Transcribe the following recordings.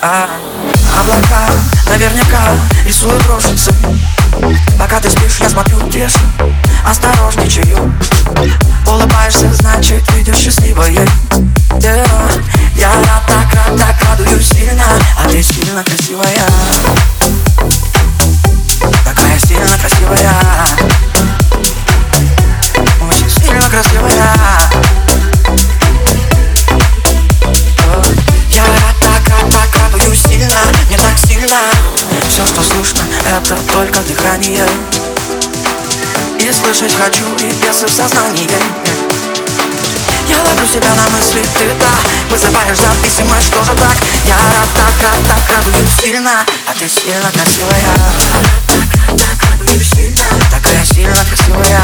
А, облака наверняка рисуют рожицы Пока ты спишь, я смотрю тише, осторожничаю. Улыбаешься, значит, видишь счастливое что слышно, это только дыхание И слышать хочу, и без в сознании я ловлю себя на мысли, ты да Вызываешь зависимость, что же так Я рад, так рад, так радуюсь сильно А ты сильно красивая Такая сильно красивая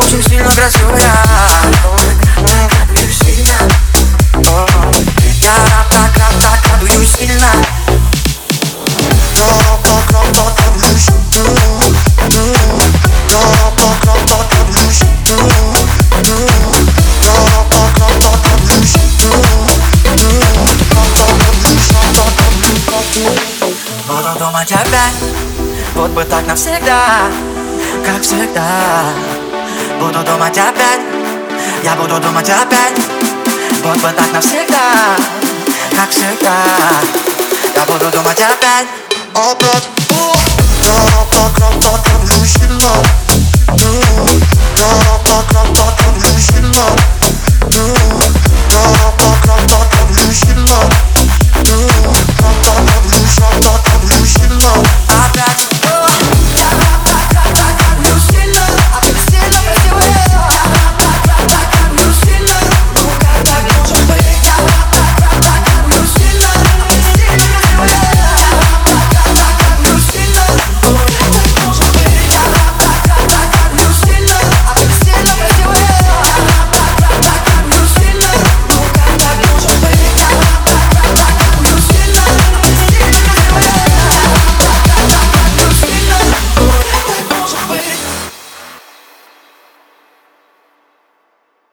Очень сильно красивая Буду думать опять Вот бы так навсегда Как всегда Буду думать опять Я буду думать опять Вот бы так навсегда Как всегда Я буду думать опять Опять Я